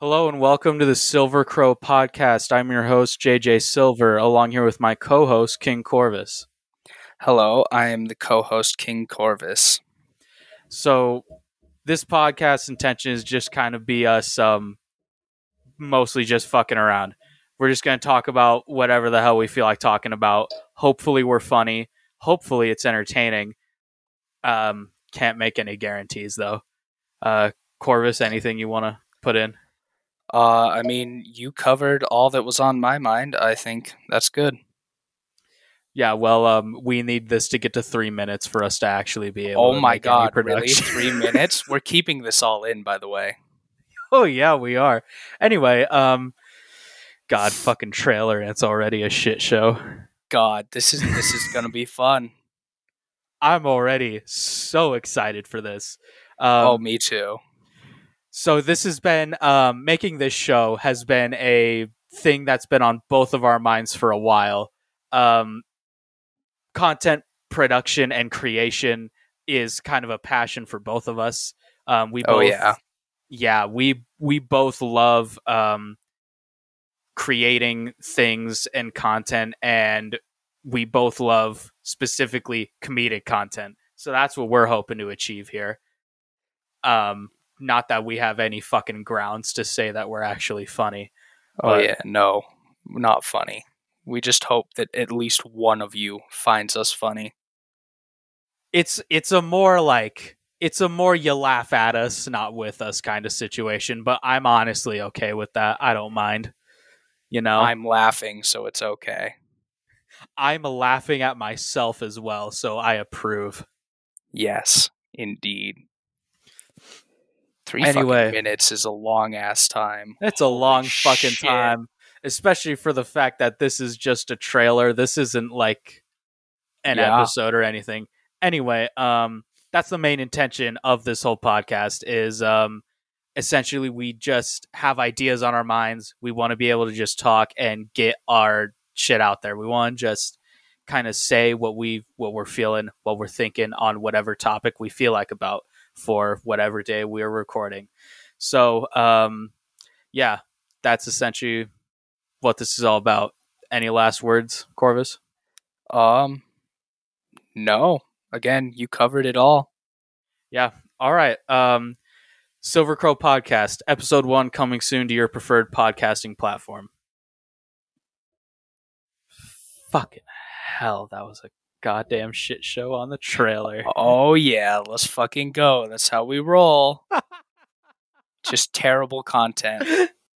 Hello and welcome to the Silver Crow podcast. I'm your host, JJ Silver, along here with my co host, King Corvus. Hello, I am the co host, King Corvus. So, this podcast intention is just kind of be us um, mostly just fucking around. We're just going to talk about whatever the hell we feel like talking about. Hopefully, we're funny. Hopefully, it's entertaining. Um, can't make any guarantees, though. Uh, Corvus, anything you want to put in? Uh, I mean, you covered all that was on my mind. I think that's good. Yeah, well, um, we need this to get to three minutes for us to actually be able. Oh to my god, really? Three minutes? We're keeping this all in, by the way. oh yeah, we are. Anyway, um, God, fucking trailer, and it's already a shit show. God, this is this is gonna be fun. I'm already so excited for this. Um, oh, me too. So this has been um, making this show has been a thing that's been on both of our minds for a while. Um, content production and creation is kind of a passion for both of us. Um, we both, Oh yeah. yeah, we we both love um, creating things and content, and we both love specifically comedic content. So that's what we're hoping to achieve here. Um, not that we have any fucking grounds to say that we're actually funny. Oh but- yeah. No, not funny. We just hope that at least one of you finds us funny. It's it's a more like it's a more you laugh at us, not with us kind of situation. But I'm honestly okay with that. I don't mind. You know, I'm laughing, so it's okay. I'm laughing at myself as well, so I approve. Yes, indeed. Three Anyway. minutes is a long ass time. It's a long fucking shit. time, especially for the fact that this is just a trailer. This isn't like an Yeah. episode or anything. Anyway, um that's the main intention of this whole podcast is um essentially we just have ideas on our minds. We want to be able to just talk and get our shit out there. We want to just kind of say what we what we're feeling, what we're thinking on whatever topic we feel like about for whatever day we're recording. So, um yeah, that's essentially what this is all about. Any last words, Corvus? Um, no. Again, you covered it all. Yeah. All right. Um, Silver Crow Podcast, episode one, coming soon to your preferred podcasting platform. Fucking hell, that was a goddamn shit show on the trailer. Oh yeah, let's fucking go. That's how we roll. Just terrible content.